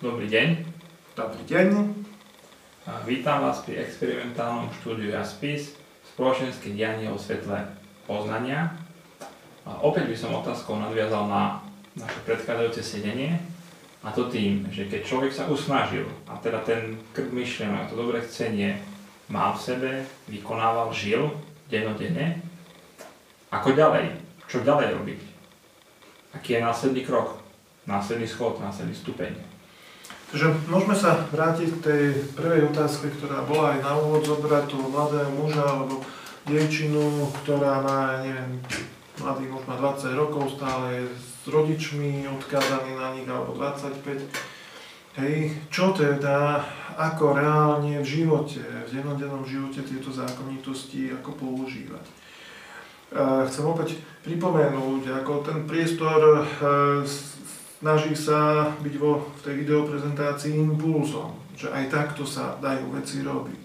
Dobrý deň. Dobrý deň. A vítam vás pri experimentálnom štúdiu Jaspis spoločenské dianie o svetle poznania. A opäť by som otázkou nadviazal na naše predchádzajúce sedenie a to tým, že keď človek sa usnažil a teda ten krk myšlienok, to dobré chcenie mal v sebe, vykonával, žil dennodenne, ako ďalej? Čo ďalej robiť? Aký je následný krok? Následný schod, následný stupeň? Takže môžeme sa vrátiť k tej prvej otázke, ktorá bola aj na úvod zobrať toho mladého muža alebo dievčinu, ktorá má, ja neviem, mladý muž má 20 rokov, stále je s rodičmi odkázaný na nich, alebo 25. Hej, čo teda, ako reálne v živote, v dennodennom živote tieto zákonitosti, ako používať. Chcem opäť pripomenúť, ako ten priestor e, snaží sa byť vo, v tej videoprezentácii impulzom, že aj takto sa dajú veci robiť.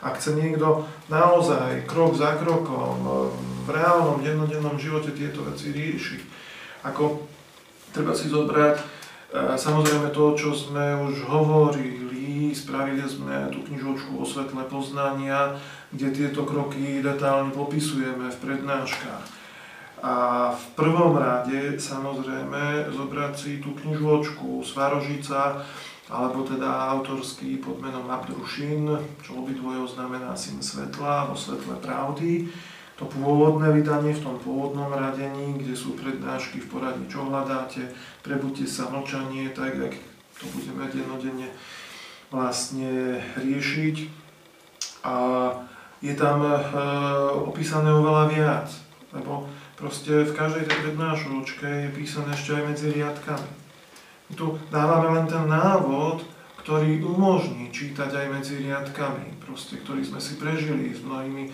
Ak chce niekto naozaj krok za krokom e, v reálnom dennodennom živote tieto veci riešiť, ako treba si zobrať e, samozrejme to, čo sme už hovorili, spravili sme tú knižočku o svetle poznania, kde tieto kroky detálne popisujeme v prednáškach. A v prvom rade samozrejme zobrať si tú knižočku Svarožica, alebo teda autorský pod menom Abdrušin, čo obidvojo znamená syn svetla, vo svetle pravdy. To pôvodné vydanie v tom pôvodnom radení, kde sú prednášky v poradí, čo hľadáte, prebuďte sa mlčanie, tak jak to budeme dennodenne vlastne riešiť. A je tam e, opísané oveľa viac, lebo proste v každej tej prednášočke je písané ešte aj medzi riadkami. Tu dávame len ten návod, ktorý umožní čítať aj medzi riadkami, proste, ktorý sme si prežili s mnohými e,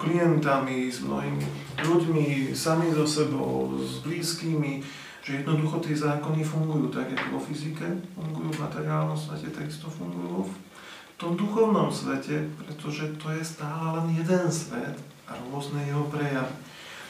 klientami, s mnohými ľuďmi, sami so sebou, s blízkými, že jednoducho tie zákony fungujú tak, ako vo fyzike fungujú, v materiálnom svete takisto fungujú v tom duchovnom svete, pretože to je stále len jeden svet a rôzne jeho prejavy.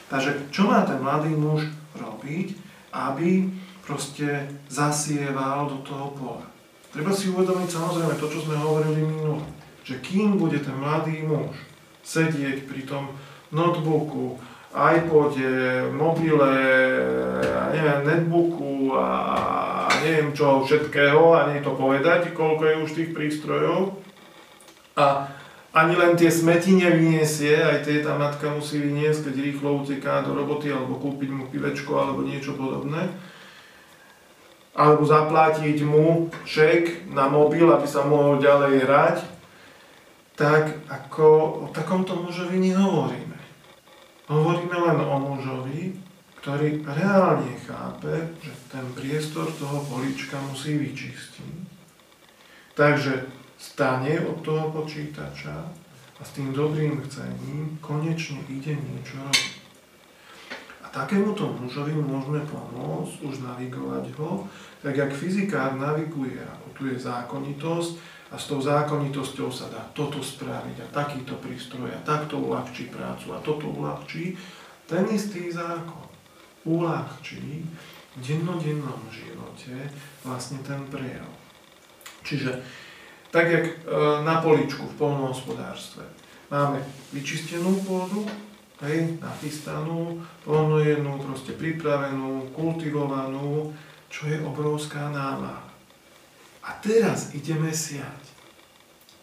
Takže čo má ten mladý muž robiť, aby proste zasieval do toho pola? Treba si uvedomiť samozrejme to, čo sme hovorili minule, že kým bude ten mladý muž sedieť pri tom notebooku, iPode, mobile, neviem, netbooku a neviem čo všetkého a nie to povedať, koľko je už tých prístrojov. A ani len tie smeti nevyniesie, aj tie tá matka musí vyniesť, keď rýchlo uteká do roboty alebo kúpiť mu pivečko alebo niečo podobné. Alebo zaplatiť mu šek na mobil, aby sa mohol ďalej hrať. Tak ako o takomto mužovi nehovoríme. Hovoríme len o mužovi, ktorý reálne chápe, že ten priestor toho polička musí vyčistiť. Takže stane od toho počítača a s tým dobrým chcením konečne ide niečo robiť. A takémuto mužovi môžeme pomôcť už navigovať ho, tak jak fyzikár naviguje, ako tu je zákonitosť, a s tou zákonitosťou sa dá toto spraviť a takýto prístroj a takto uľahčí prácu a toto uľahčí, ten istý zákon uľahčí v dennodennom živote vlastne ten prejav. Čiže tak, jak e, na poličku v polnohospodárstve máme vyčistenú pôdu, hej, nachystanú, plnojenú, proste pripravenú, kultivovanú, čo je obrovská námaha. A teraz ideme siať.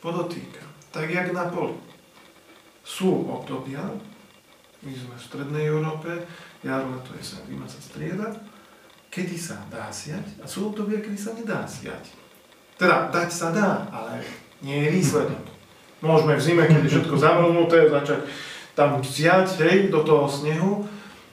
Podotýkam, tak jak na poli. Sú obdobia, my sme v strednej Európe, jaro, leto, jeseň, zima sa strieda, kedy sa dá siať a sú obdobia, kedy sa nedá siať. Teda dať sa dá, ale nie je výsledok. Môžeme v zime, keď je všetko zamrznuté, začať tam siať, hej, do toho snehu.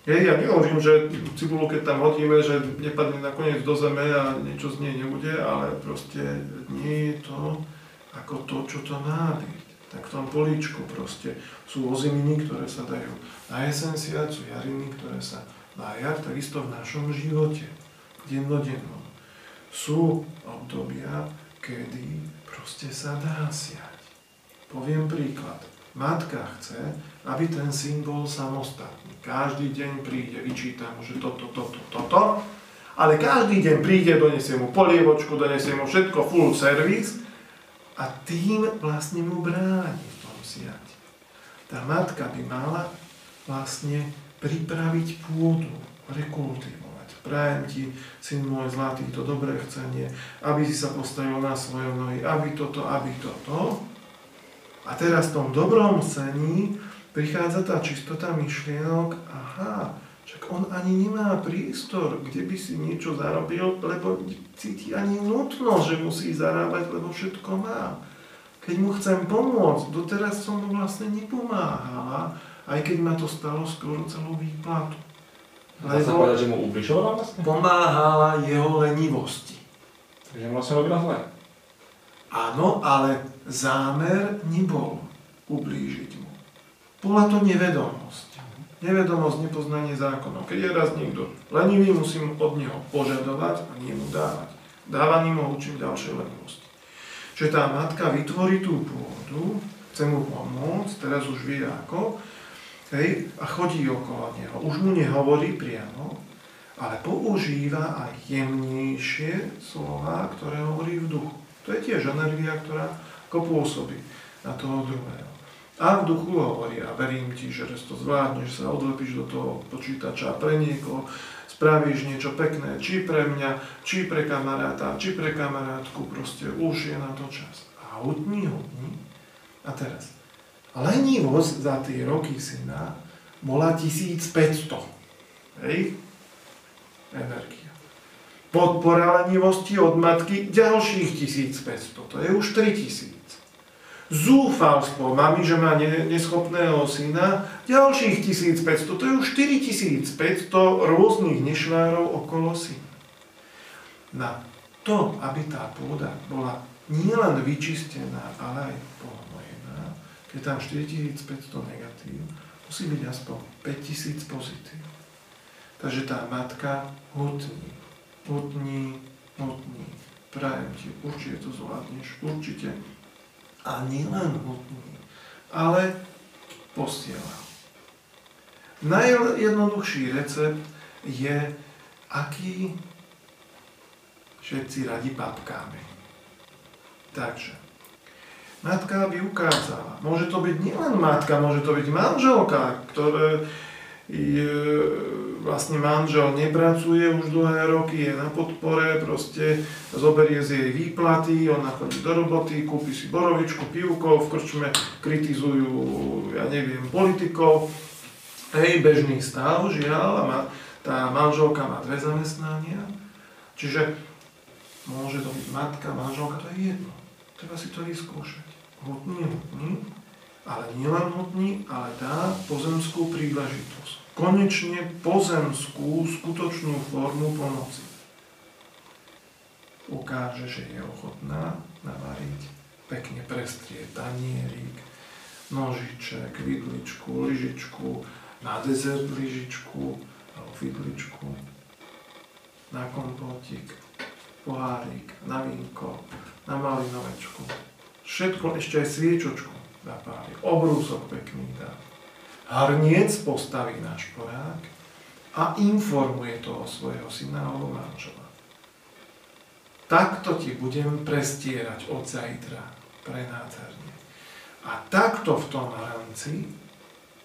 Hej, ja nehovorím, že cibulu, keď tam hodíme, že nepadne nakoniec do zeme a niečo z nej nebude, ale proste nie je to ako to, čo to má byť. Tak v tom políčku proste sú oziminy, ktoré sa dajú na jesen siať, sú jariny, ktoré sa na jar, takisto v našom živote, dennodennom. Sú obdobia, kedy proste sa dá siať. Poviem príklad. Matka chce, aby ten syn bol samostatný. Každý deň príde, vyčíta mu, že toto, toto, toto. Ale každý deň príde, donesie mu polievočku, donesie mu všetko full service a tým vlastne mu bráni v tom siať. Tá matka by mala vlastne pripraviť pôdu, rekultivovať. Prajem ti, syn môj zlatý, to dobré chcenie, aby si sa postavil na svoje nohy, aby toto, aby toto. A teraz v tom dobrom chcení prichádza tá čistota myšlienok, aha, však on ani nemá prístor, kde by si niečo zarobil, lebo cíti ani nutnosť, že musí zarábať, lebo všetko má. Keď mu chcem pomôcť, doteraz som mu vlastne nepomáhala, aj keď ma to stalo skoro celú výplatu. Dá sa povedať, že mu ubližovala vlastne? Pomáhala jeho lenivosti. Takže mu vlastne robila zle. Áno, ale zámer nebol ublížiť mu. Bola to nevedomosť. Nevedomosť, nepoznanie zákonov. Keď je raz niekto lenivý, musím od neho požadovať a nie mu dávať. Dávaním ho učím ďalšej lenivosti. Čiže tá matka vytvorí tú pôdu, chce mu pomôcť, teraz už vie ako, hej, a chodí okolo neho. Už mu nehovorí priamo, ale používa aj jemnejšie slova, ktoré hovorí v duchu. To je tiež energia, ktorá ako pôsobí na toho druhého. A v duchu hovorí, a verím ti, že to zvládneš, sa odlepíš do toho počítača pre niekoho, spravíš niečo pekné, či pre mňa, či pre kamaráta, či pre kamarátku, proste už je na to čas. A hutni, hutni. A teraz, lenivosť za tie roky syna bola 1500. Hej? Energia. Podpora lenivosti od matky ďalších 1500. To je už 3000 zúfalstvo mami, že má neschopného syna, ďalších 1500, to je už 4500 rôznych nešvárov okolo syna. Na to, aby tá pôda bola nielen vyčistená, ale aj pohnojená, keď tam 4500 negatív, musí byť aspoň 5000 pozitív. Takže tá matka hutní, hutní, hutní. Prajem ti, určite to zvládneš, určite a nielen hutný, ale posiela. Najjednoduchší recept je, aký všetci radi papkáme. Takže, matka by ukázala. Môže to byť nielen matka, môže to byť manželka, ktoré je, vlastne manžel nepracuje už dlhé roky, je na podpore, proste zoberie z jej výplaty, ona chodí do roboty, kúpi si borovičku, pivko, v krčme kritizujú, ja neviem, politikov. Hej, bežný stav, žiaľ, a má, tá manželka má dve zamestnania, čiže môže to byť matka, manželka, to je jedno. Treba si to vyskúšať. Hutný, hutný, ale nielen hutný, ale dá pozemskú príležitosť konečne pozemskú, skutočnú formu pomoci. Ukáže, že je ochotná navariť, pekne prestrie tanierik, nožiček, vidličku, lyžičku, na dezert lyžičku alebo vidličku, na kompótik, pohárik, na vínko, na malinovečku. Všetko, ešte aj sviečočku zapáli, obrúsok pekný dá Hrniec postaví na šporák a informuje toho svojho syna alebo manžela. Takto ti budem prestierať od zajtra prenádherne. A takto v tom hrnci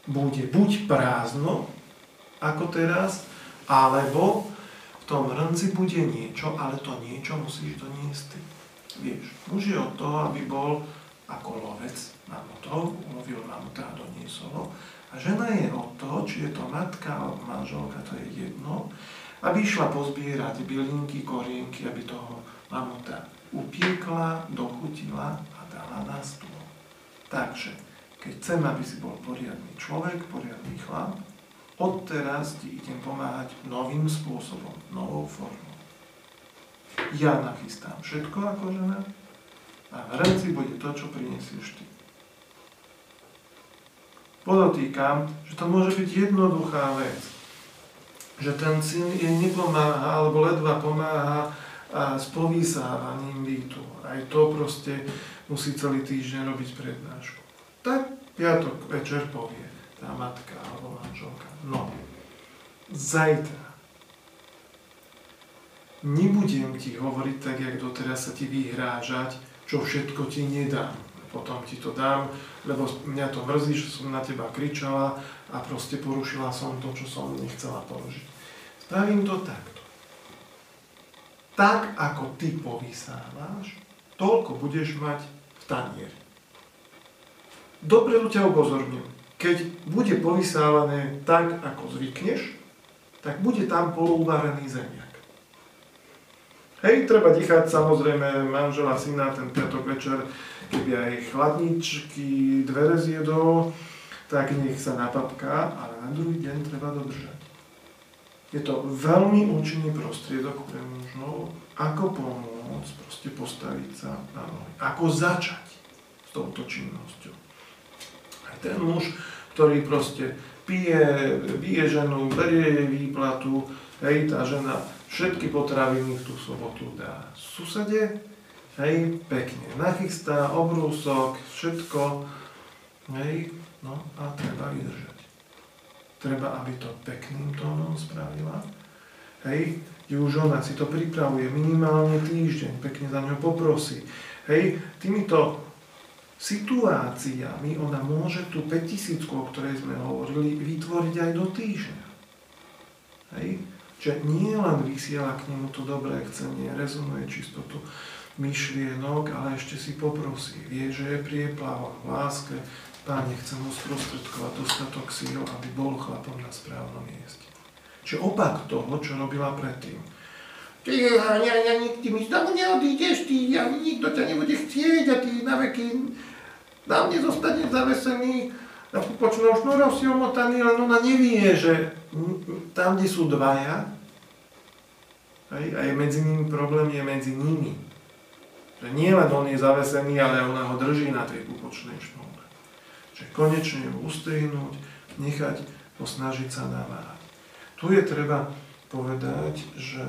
bude buď prázdno, ako teraz, alebo v tom hrnci bude niečo, ale to niečo musíš doniesť ty. Vieš, muž je od toho, aby bol ako lovec na motor, ulovil mamuta a doniesol a žena je od toho, či je to matka alebo manželka, to je jedno, aby išla pozbierať bylinky, korienky, aby toho mamuta upiekla, dochutila a dala na stôl. Takže, keď chcem, aby si bol poriadny človek, poriadny chlap, odteraz ti idem pomáhať novým spôsobom, novou formou. Ja nachystám všetko ako žena a v hrnci bude to, čo prinesieš ty. Podotýkam, že to môže byť jednoduchá vec. Že ten syn jej nepomáha, alebo ledva pomáha a s povýsávaním bytu. Aj to proste musí celý týždeň robiť prednášku. Tak piatok večer povie tá matka alebo manželka. No, zajtra nebudem ti hovoriť tak, jak doteraz sa ti vyhrážať, čo všetko ti nedám. Potom ti to dám, lebo mňa to mrzí, že som na teba kričala a proste porušila som to, čo som nechcela položiť. Spravím to takto. Tak, ako ty povysávaš, toľko budeš mať v tanieri. Dopredu ťa upozorňujem. Keď bude povysávané tak, ako zvykneš, tak bude tam poluvarený zemiak. Hej, treba dýchať samozrejme manžela, syna ten piatok večer, keby aj chladničky, dvere zjedol, tak nech sa napapká, ale na druhý deň treba dodržať. Je to veľmi účinný prostriedok pre mužov, ako pomôcť proste postaviť sa na nohy. Ako začať s touto činnosťou. Aj ten muž, ktorý proste pije, bije ženu, berie jej výplatu, hej, tá žena všetky potraviny v tú sobotu dá susede, hej, pekne nachystá, obrúsok, všetko, hej, no a treba vydržať. Treba, aby to pekným tónom spravila, hej, ju žona si to pripravuje minimálne týždeň, pekne za ňou poprosí, hej, týmito situáciami ona môže tú 5000, o ktorej sme hovorili, vytvoriť aj do týždňa. Hej? Čiže nie len vysiela k nemu to dobré chcenie, rezonuje čistotu myšlienok, ale ešte si poprosí. Vie, že je prieplava v láske, Páne, chcem mu sprostredkovať dostatok síl, aby bol chlapom na správnom mieste. Čiže opak toho, čo robila predtým. Ty, ja, ja, ja, ty mi z domu neodídeš, ty, ja, nikto ťa nebude chcieť a ty na veky na mne zostane zavesený na pupočnou šnúrou si omotaný, len ona nevie, že tam, kde sú dvaja, hej, a je medzi nimi problém, je medzi nimi. Že nie len on je zavesený, ale ona ho drží na tej pupočnej šnúre. Čiže konečne ju ustrihnúť, nechať posnažiť sa naváť. Tu je treba povedať, že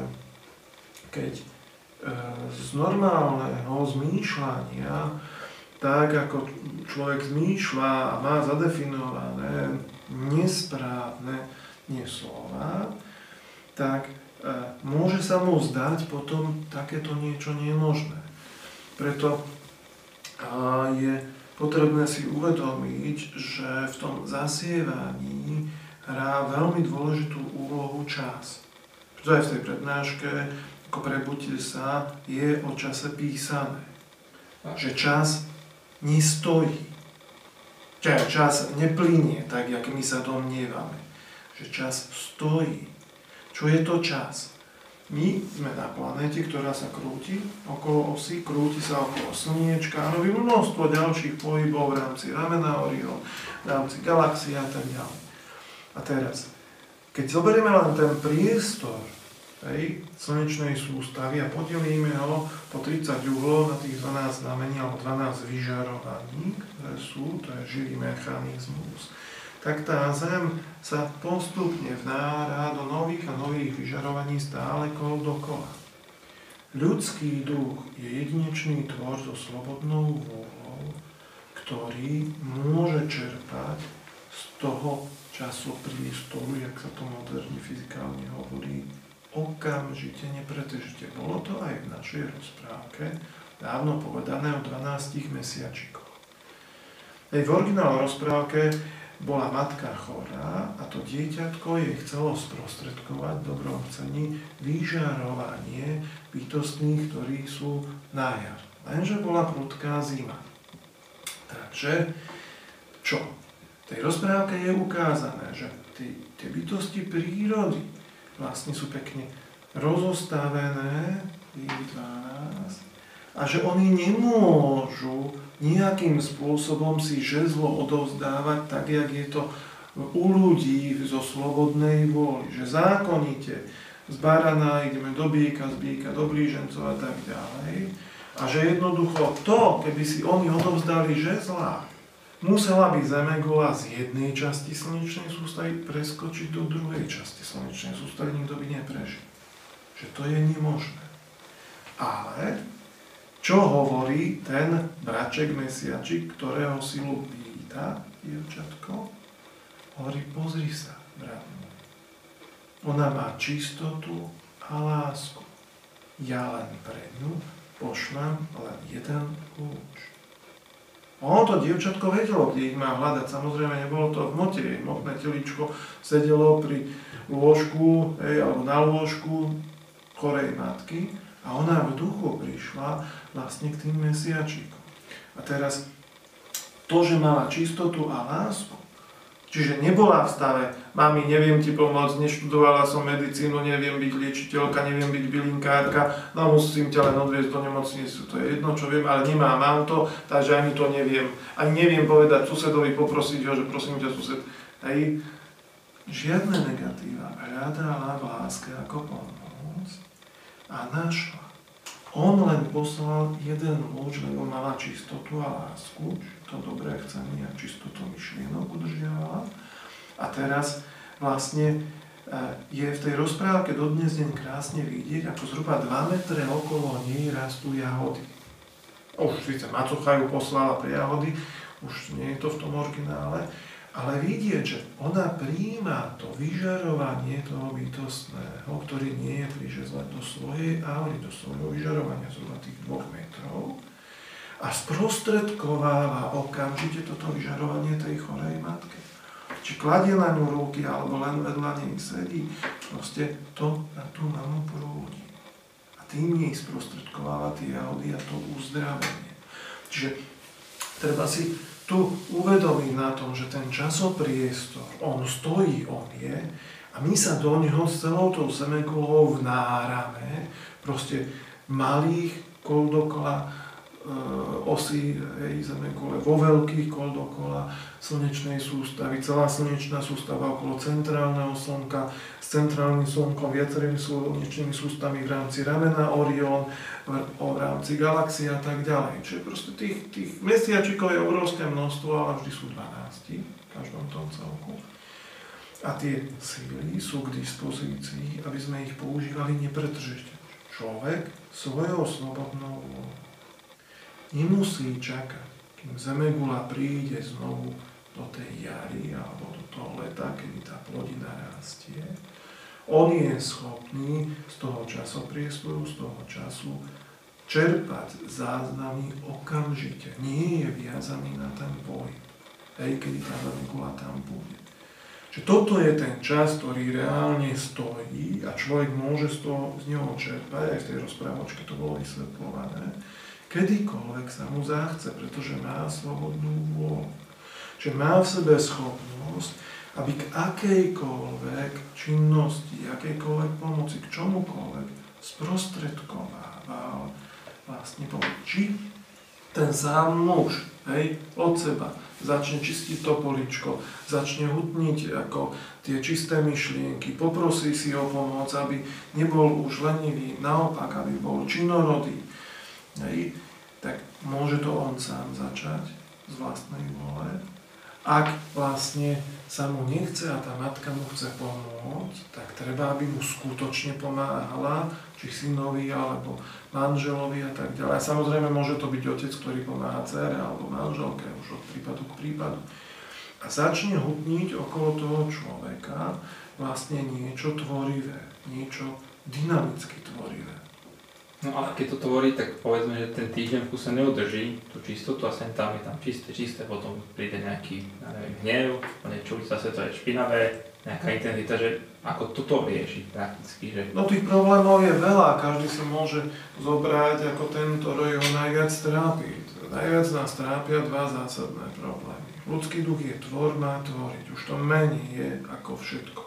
keď e, z normálneho zmýšľania tak, ako človek zmýšľa a má zadefinované nesprávne neslova, tak e, môže sa mu zdať potom takéto niečo nemožné. Preto je potrebné si uvedomiť, že v tom zasievaní hrá veľmi dôležitú úlohu čas. Preto aj v tej prednáške, ako prebuďte sa, je o čase písané. Že čas nestojí. Čas neplynie tak, jak my sa domnievame. Že čas stojí. Čo je to čas? My sme na planéte, ktorá sa krúti okolo osy, krúti sa okolo Slniečka a robí množstvo ďalších pohybov v rámci ramena Orion, v rámci galaxie a tak ďalej. A teraz, keď zoberieme len ten priestor, hej, slnečnej sústavy a podelíme ho po 30 uhlov na tých 12 znamení alebo 12 vyžarovaní, ktoré sú, to je živý mechanizmus, tak tá Zem sa postupne vnára do nových a nových vyžarovaní stále kol dokola. Ľudský duch je jedinečný tvor so slobodnou vôľou, ktorý môže čerpať z toho času priestoru, jak sa to moderne fyzikálne hovorí, okamžite, nepretržite. Bolo to aj v našej rozprávke, dávno povedané o 12 mesiačikoch. Aj v originálnej rozprávke bola matka chorá a to dieťatko jej chcelo sprostredkovať dobrom chcení vyžarovanie bytostných, ktorí sú na jar. Lenže bola prudká zima. Takže čo? V tej rozprávke je ukázané, že tie, bytosti prírody, vlastne sú pekne rozostavené, ich 12, a že oni nemôžu nejakým spôsobom si žezlo odovzdávať tak, jak je to u ľudí zo slobodnej vôly. Že zákonite z barana ideme do býka, z býka do blížencov a tak ďalej. A že jednoducho to, keby si oni odovzdali žezlá, musela by Zemegula z jednej časti slnečnej sústavy preskočiť do druhej časti slnečnej sústavy, nikto by neprežil. Že to je nemožné. Ale čo hovorí ten braček mesiačik, ktorého silu víta, dievčatko? Hovorí, pozri sa, brat Ona má čistotu a lásku. ja len pre ňu pošlem len jeden kľúč. Ono to dievčatko vedelo, kde ich má hľadať. Samozrejme, nebolo to v mote. Jej motné teličko sedelo pri lôžku, hej, alebo na lôžku chorej matky a ona v duchu prišla vlastne k tým mesiačikom. A teraz to, že mala čistotu a lásku, čiže nebola v stave, mami, neviem ti pomôcť, neštudovala som medicínu, neviem byť liečiteľka, neviem byť bylinkárka, no musím ťa len odviezť do nemocnice, to je jedno, čo viem, ale nemám auto, takže ani to neviem. Ani neviem povedať susedovi, poprosiť ho, že prosím ťa sused, hej, žiadne negatíva, hľadala v láske ako pomoc a našla. On len poslal jeden lúč, lebo mala čistotu a lásku, to dobré chcenie a čistotu myšlienok udržiavala. A teraz vlastne e, je v tej rozprávke dodnes deň krásne vidieť, ako zhruba 2 metre okolo nej rastú jahody. Už síce Macocha ju poslala pre jahody, už nie je to v tom originále, ale vidieť, že ona príjma to vyžarovanie toho bytostného, ktorý nie je prížezle do svojej aury, do svojho vyžarovania zhruba tých dvoch metrov a sprostredkováva okamžite toto vyžarovanie tej chorej matke. Či kladie ňu ruky, alebo len vedľa nej sedí, proste to na tú mamu prúdi. A tým jej sprostredkováva tie audy a to uzdravenie. Čiže treba si tu uvedomí na tom, že ten časopriestor, on stojí, on je a my sa do neho s celou tou semekulou vnárame, proste malých kol dokola, osy hej, zemekule, vo veľkých kol dokola slnečnej sústavy, celá slnečná sústava okolo centrálneho slnka, s centrálnym slnkom, viacerými slnečnými sústavami v rámci ramena Orion, v rámci galaxie a tak ďalej. Čiže proste tých, tých mesiačikov je obrovské množstvo, ale vždy sú 12 v každom tom celku. A tie síly sú k dispozícii, aby sme ich používali nepretržite. Človek svojou slobodnou nemusí čakať, kým Zemegula príde znovu do tej jary alebo do toho leta, kedy tá plodina rastie, on je schopný z toho časopriestoru, z toho času čerpať záznamy okamžite. Nie je viazaný na ten pohyb. Hej, kedy tá Nikula tam bude. Čiže toto je ten čas, ktorý reálne stojí a človek môže z, toho, z neho čerpať, aj v tej rozprávočke to bolo vysvetľované, kedykoľvek sa mu zachce, pretože má slobodnú vôľu. Čiže má v sebe schopnosť aby k akejkoľvek činnosti, akejkoľvek pomoci, k čomukoľvek sprostredkovával vlastne pomoc. Či ten sám muž, hej, od seba, začne čistiť to poličko, začne hutniť ako tie čisté myšlienky, poprosí si o pomoc, aby nebol už lenivý, naopak, aby bol činorodý, hej, môže to on sám začať z vlastnej vôle. Ak vlastne sa mu nechce a tá matka mu chce pomôcť, tak treba, aby mu skutočne pomáhala, či synovi, alebo manželovi a tak ďalej. A samozrejme môže to byť otec, ktorý pomáha dcere alebo manželke, už od prípadu k prípadu. A začne hutniť okolo toho človeka vlastne niečo tvorivé, niečo dynamicky tvorivé. No ale keď to tvorí, tak povedzme, že ten týždeň v kuse neudrží tú čistotu a sem tam je tam čisté, čisté, potom príde nejaký, ja neviem, hnev, niečo zase to je špinavé, nejaká intenzita, že ako toto riešiť prakticky, že... No tých problémov je veľa, každý si môže zobrať, ako tento roj ho najviac trápi. Najviac nás trápia dva zásadné problémy. Ľudský duch je tvor, má tvoriť. Už to menej je ako všetko.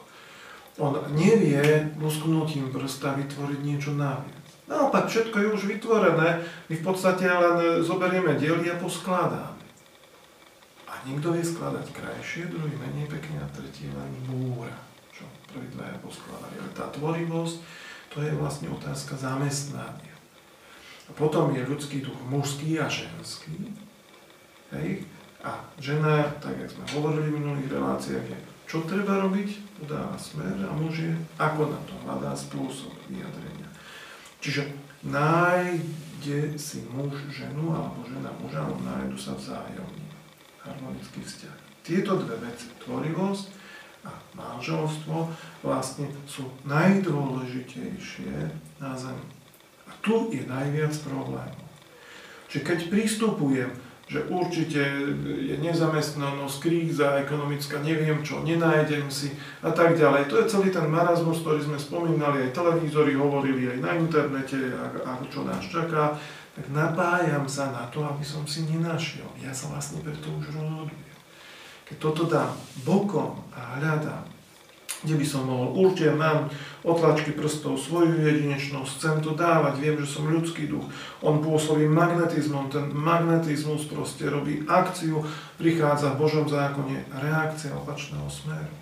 On nevie lusknutím prsta vytvoriť niečo naviac. Naopak, všetko je už vytvorené, my v podstate len zoberieme diely a poskladáme. A niekto vie skladať krajšie, druhý menej pekne a tretí len búra, čo prvý dvaja poskladali. Ale tá tvorivosť, to je vlastne otázka zamestnania. A potom je ľudský duch mužský a ženský. Hej? A žena, tak jak sme hovorili v minulých reláciách, je čo treba robiť, udáva smer a muž je ako na to, hľadá spôsob vyjadrenia. Čiže nájde si muž ženu alebo žena muža, alebo nájdu sa vzájomne. Harmonický vzťah. Tieto dve veci, tvorivosť a manželstvo, vlastne sú najdôležitejšie na Zemi. A tu je najviac problémov. Čiže keď pristupujem, že určite je nezamestnanosť, kríza ekonomická, neviem čo, nenájdem si a tak ďalej. To je celý ten marazmus, ktorý sme spomínali, aj televízory hovorili, aj na internete, a, čo nás čaká. Tak napájam sa na to, aby som si nenašiel. Ja sa vlastne preto už rozhodujem. Keď toto dám bokom a hľadám, kde by som mohol. Určite mám otlačky prstov, svoju jedinečnosť, chcem to dávať, viem, že som ľudský duch. On pôsobí magnetizmom, ten magnetizmus proste robí akciu, prichádza v Božom zákone reakcia opačného smeru.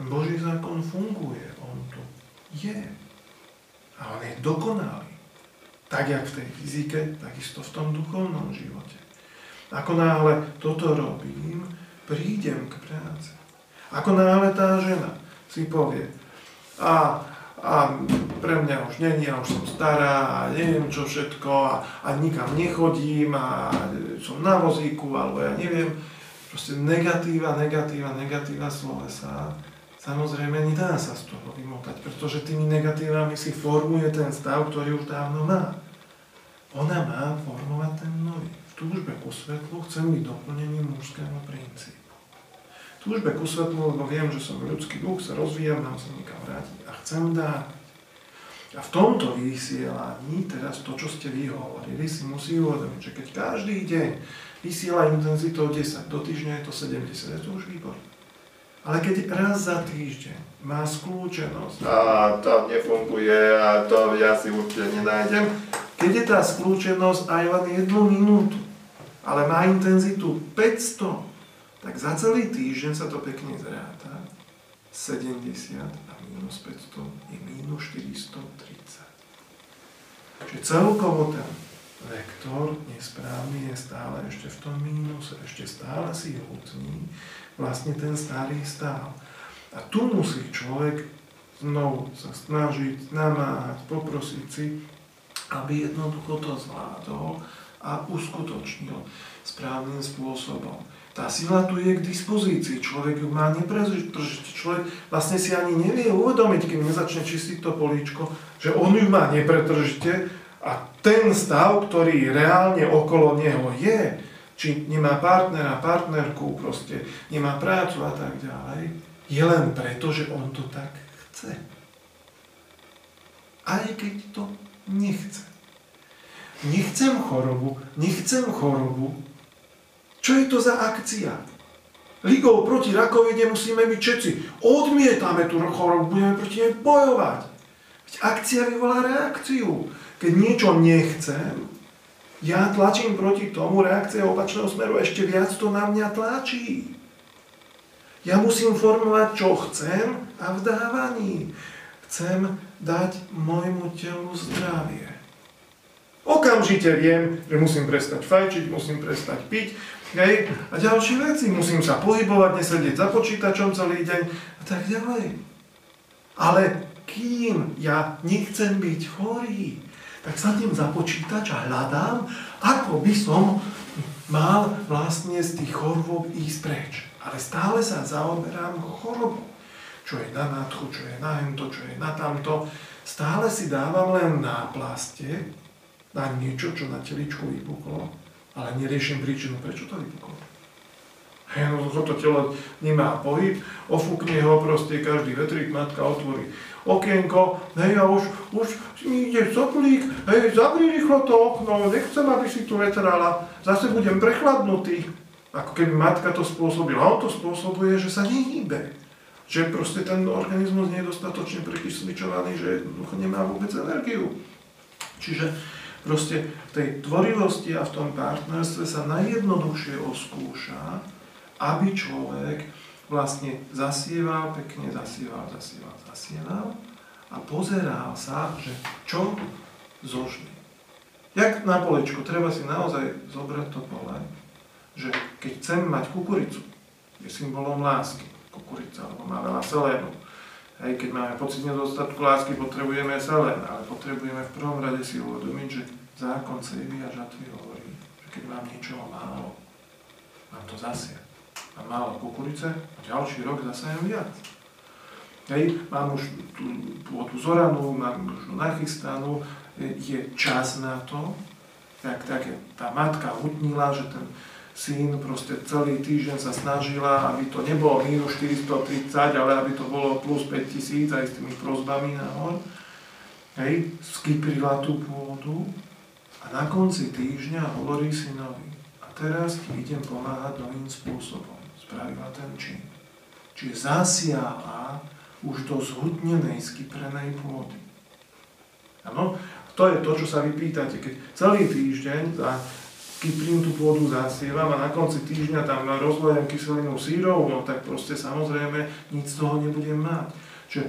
Ten Boží zákon funguje, on tu je. A on je dokonalý. Tak, jak v tej fyzike, takisto v tom duchovnom živote. Ako náhle toto robím, prídem k práci. Ako náhle tá žena si povie, a, a pre mňa už není, ja už som stará a neviem čo všetko a, a nikam nechodím a som na vozíku alebo ja neviem, proste negatíva, negatíva, negatíva slovesa, samozrejme nedá sa z toho vymotať, pretože tými negatívami si formuje ten stav, ktorý už dávno má. Ona má formovať ten nový. V túžbe ku svetlu chcem byť doplnením mužského princípu túžbe ku svetlu, lebo viem, že som ľudský duch, sa rozvíjam, mám sa nikam vrátiť a chcem dať. A v tomto vysielaní, teraz to, čo ste vy hovorili, si musí uvedomiť, že keď každý deň vysiela intenzitou 10, do týždňa je to 70, je to už výborné. Ale keď raz za týždeň má skľúčenosť a to nefunguje a to ja si určite nenájdem, keď je tá skľúčenosť aj len jednu minútu, ale má intenzitu 500, tak za celý týždeň sa to pekne zráta. 70 a minus 500 je minus 430. Čiže celkovo ten vektor nesprávny je stále ešte v tom mínuse, ešte stále si hutní vlastne ten starý stav. A tu musí človek znovu sa snažiť, namáhať, poprosiť si, aby jednoducho to zvládol a uskutočnil správnym spôsobom. Tá sila tu je k dispozícii, človek ju má neprežiť. Človek vlastne si ani nevie uvedomiť, keď nezačne čistiť to políčko, že on ju má nepretržite a ten stav, ktorý reálne okolo neho je, či nemá partnera, partnerku, proste nemá prácu a tak ďalej, je len preto, že on to tak chce. Aj keď to nechce. Nechcem chorobu, nechcem chorobu, čo je to za akcia? Ligou proti rakovine musíme byť všetci. Odmietame tú chorobu, budeme proti nej bojovať. Veď akcia vyvolá reakciu. Keď niečo nechcem, ja tlačím proti tomu, reakcia opačného smeru ešte viac to na mňa tlačí. Ja musím formovať, čo chcem a v dávaní. Chcem dať môjmu telu zdravie. Okamžite viem, že musím prestať fajčiť, musím prestať piť, Hej? A ďalšie veci, musím sa pohybovať, nesedieť za počítačom celý deň a tak ďalej. Ale kým ja nechcem byť chorý, tak sadnem za počítač a hľadám, ako by som mal vlastne z tých chorôb ísť preč. Ale stále sa zaoberám chorobou. Čo je na nádchu, čo je na hento, čo je na tamto. Stále si dávam len náplaste na niečo, čo na teličku vypuklo ale neriešim príčinu, prečo to vypuklo. Jednoducho to telo nemá pohyb, ofúkne ho proste každý vetrík, matka otvorí okienko, hej a už, už mi ide soplík, hej, zavri rýchlo to okno, nechcem, aby si tu vetrala, zase budem prechladnutý. Ako keby matka to spôsobila. On to spôsobuje, že sa nehýbe. Že proste ten organizmus nie je dostatočne prekysličovaný, že jednoducho nemá vôbec energiu. Čiže Proste v tej tvorivosti a v tom partnerstve sa najjednoduchšie oskúša, aby človek vlastne zasieval, pekne zasieval, zasieval, zasieval a pozeral sa, že čo zožne. Jak na polečku, treba si naozaj zobrať to pole, že keď chcem mať kukuricu, je symbolom lásky, kukurica, lebo má veľa selénu. Hej, keď máme pocit nedostatku lásky, potrebujeme selén, ale potrebujeme v prvom rade si uvedomiť, že zákon cejvy a žatvy hovorí, že keď mám niečoho málo, mám to zasiať. Mám málo kukurice a ďalší rok zasajem viac. Hej, mám už tú pôdu zoranú, mám už nachystanú, je čas na to, tak, tak tá matka hutnila, že ten syn proste celý týždeň sa snažila, aby to nebolo minus 430, ale aby to bolo plus 5000 aj s tými prozbami nahor. Hej, skyprila tú pôdu a na konci týždňa hovorí synovi, a teraz ti idem pomáhať novým spôsobom. Spravila ten čin. Čiže zasiala už do zhutnenej, skyprenej pôdy. Áno, to je to, čo sa vy pýtate. Keď celý týždeň za kyprím tú pôdu zasievam a na konci týždňa tam rozlejem kyselinu sírov, no tak proste samozrejme nič z toho nebudem mať. Čiže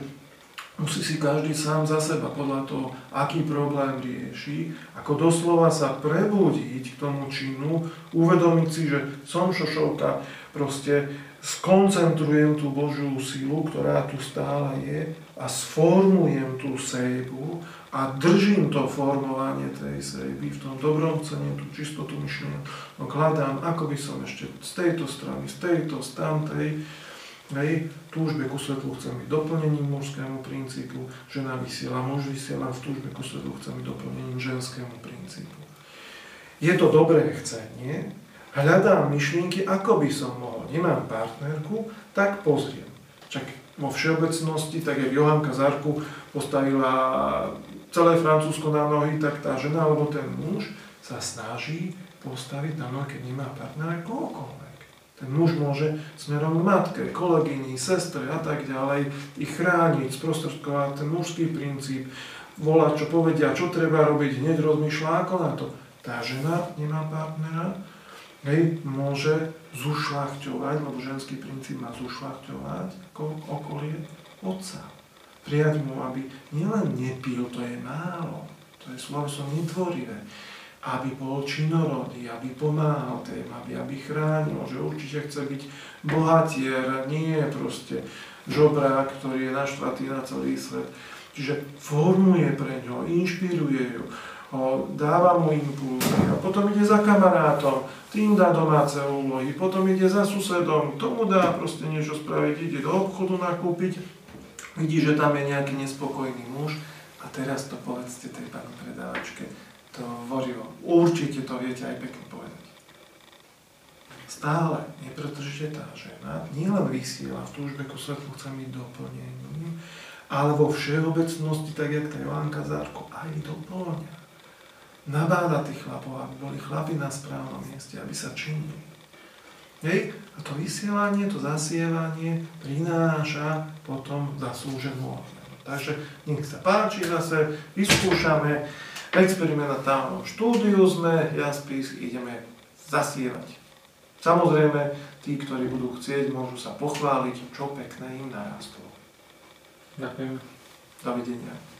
musí si každý sám za seba podľa toho, aký problém rieši, ako doslova sa prebudiť k tomu činu, uvedomiť si, že som šošovka, proste skoncentrujem tú Božiu silu, ktorá tu stále je a sformujem tú sejbu a držím to formovanie tej sejby v tom dobrom cene, tú čistotu myšlenia. No hľadám, ako by som ešte z tejto strany, z tejto, z tamtej, hej, túžbe ku svetlu chcem byť doplnením mužskému princípu, žena vysiela, muž vysiela, v túžbe ku svetlu chcem byť doplnením ženskému princípu. Je to dobré chcenie, hľadám myšlienky, ako by som mohol. Nemám partnerku, tak pozriem. Čak vo všeobecnosti, tak jak Johanka Zarku postavila celé Francúzsko na nohy, tak tá žena alebo ten muž sa snaží postaviť na nohy, keď nemá partnera kohokoľvek. Ten muž môže smerom matke, kolegyni, sestre a tak ďalej ich chrániť, sprostredkovať ten mužský princíp, volať, čo povedia, čo treba robiť, hneď rozmýšľa ako na to. Tá žena nemá partnera, hej, môže zušľachťovať, lebo ženský princíp má zušľachťovať okolie otca. Prijať mu, aby nielen nepil, to je málo, to je slovo som netvorivé, aby bol činorodý, aby pomáhal tým, aby, aby chránil, že určite chce byť bohatier, nie proste žobrák, ktorý je naštvatý na celý svet. Čiže formuje pre ňo, inšpiruje ju, dáva mu impulzy a potom ide za kamarátom, tým dá domáce úlohy, potom ide za susedom, tomu dá proste niečo spraviť, ide do obchodu nakúpiť, vidí, že tam je nejaký nespokojný muž a teraz to povedzte tej pani predávačke, to hovorilo. Určite to viete aj pekne povedať. Stále, pretože tá žena nielen vysiela v túžbe ku svetlu, chce byť doplnením, ale vo všeobecnosti, tak jak tá Joanka Zárko, aj doplňa nabáda tých chlapov, aby boli chlapi na správnom mieste, aby sa činili. Hej? A to vysielanie, to zasievanie prináša potom zaslúženú odmenu. Takže nech sa páči zase, vyskúšame, experimentálnom štúdiu sme, jaspis, ideme zasievať. Samozrejme, tí, ktorí budú chcieť, môžu sa pochváliť, čo pekné im narastlo. Ďakujem. Dovidenia.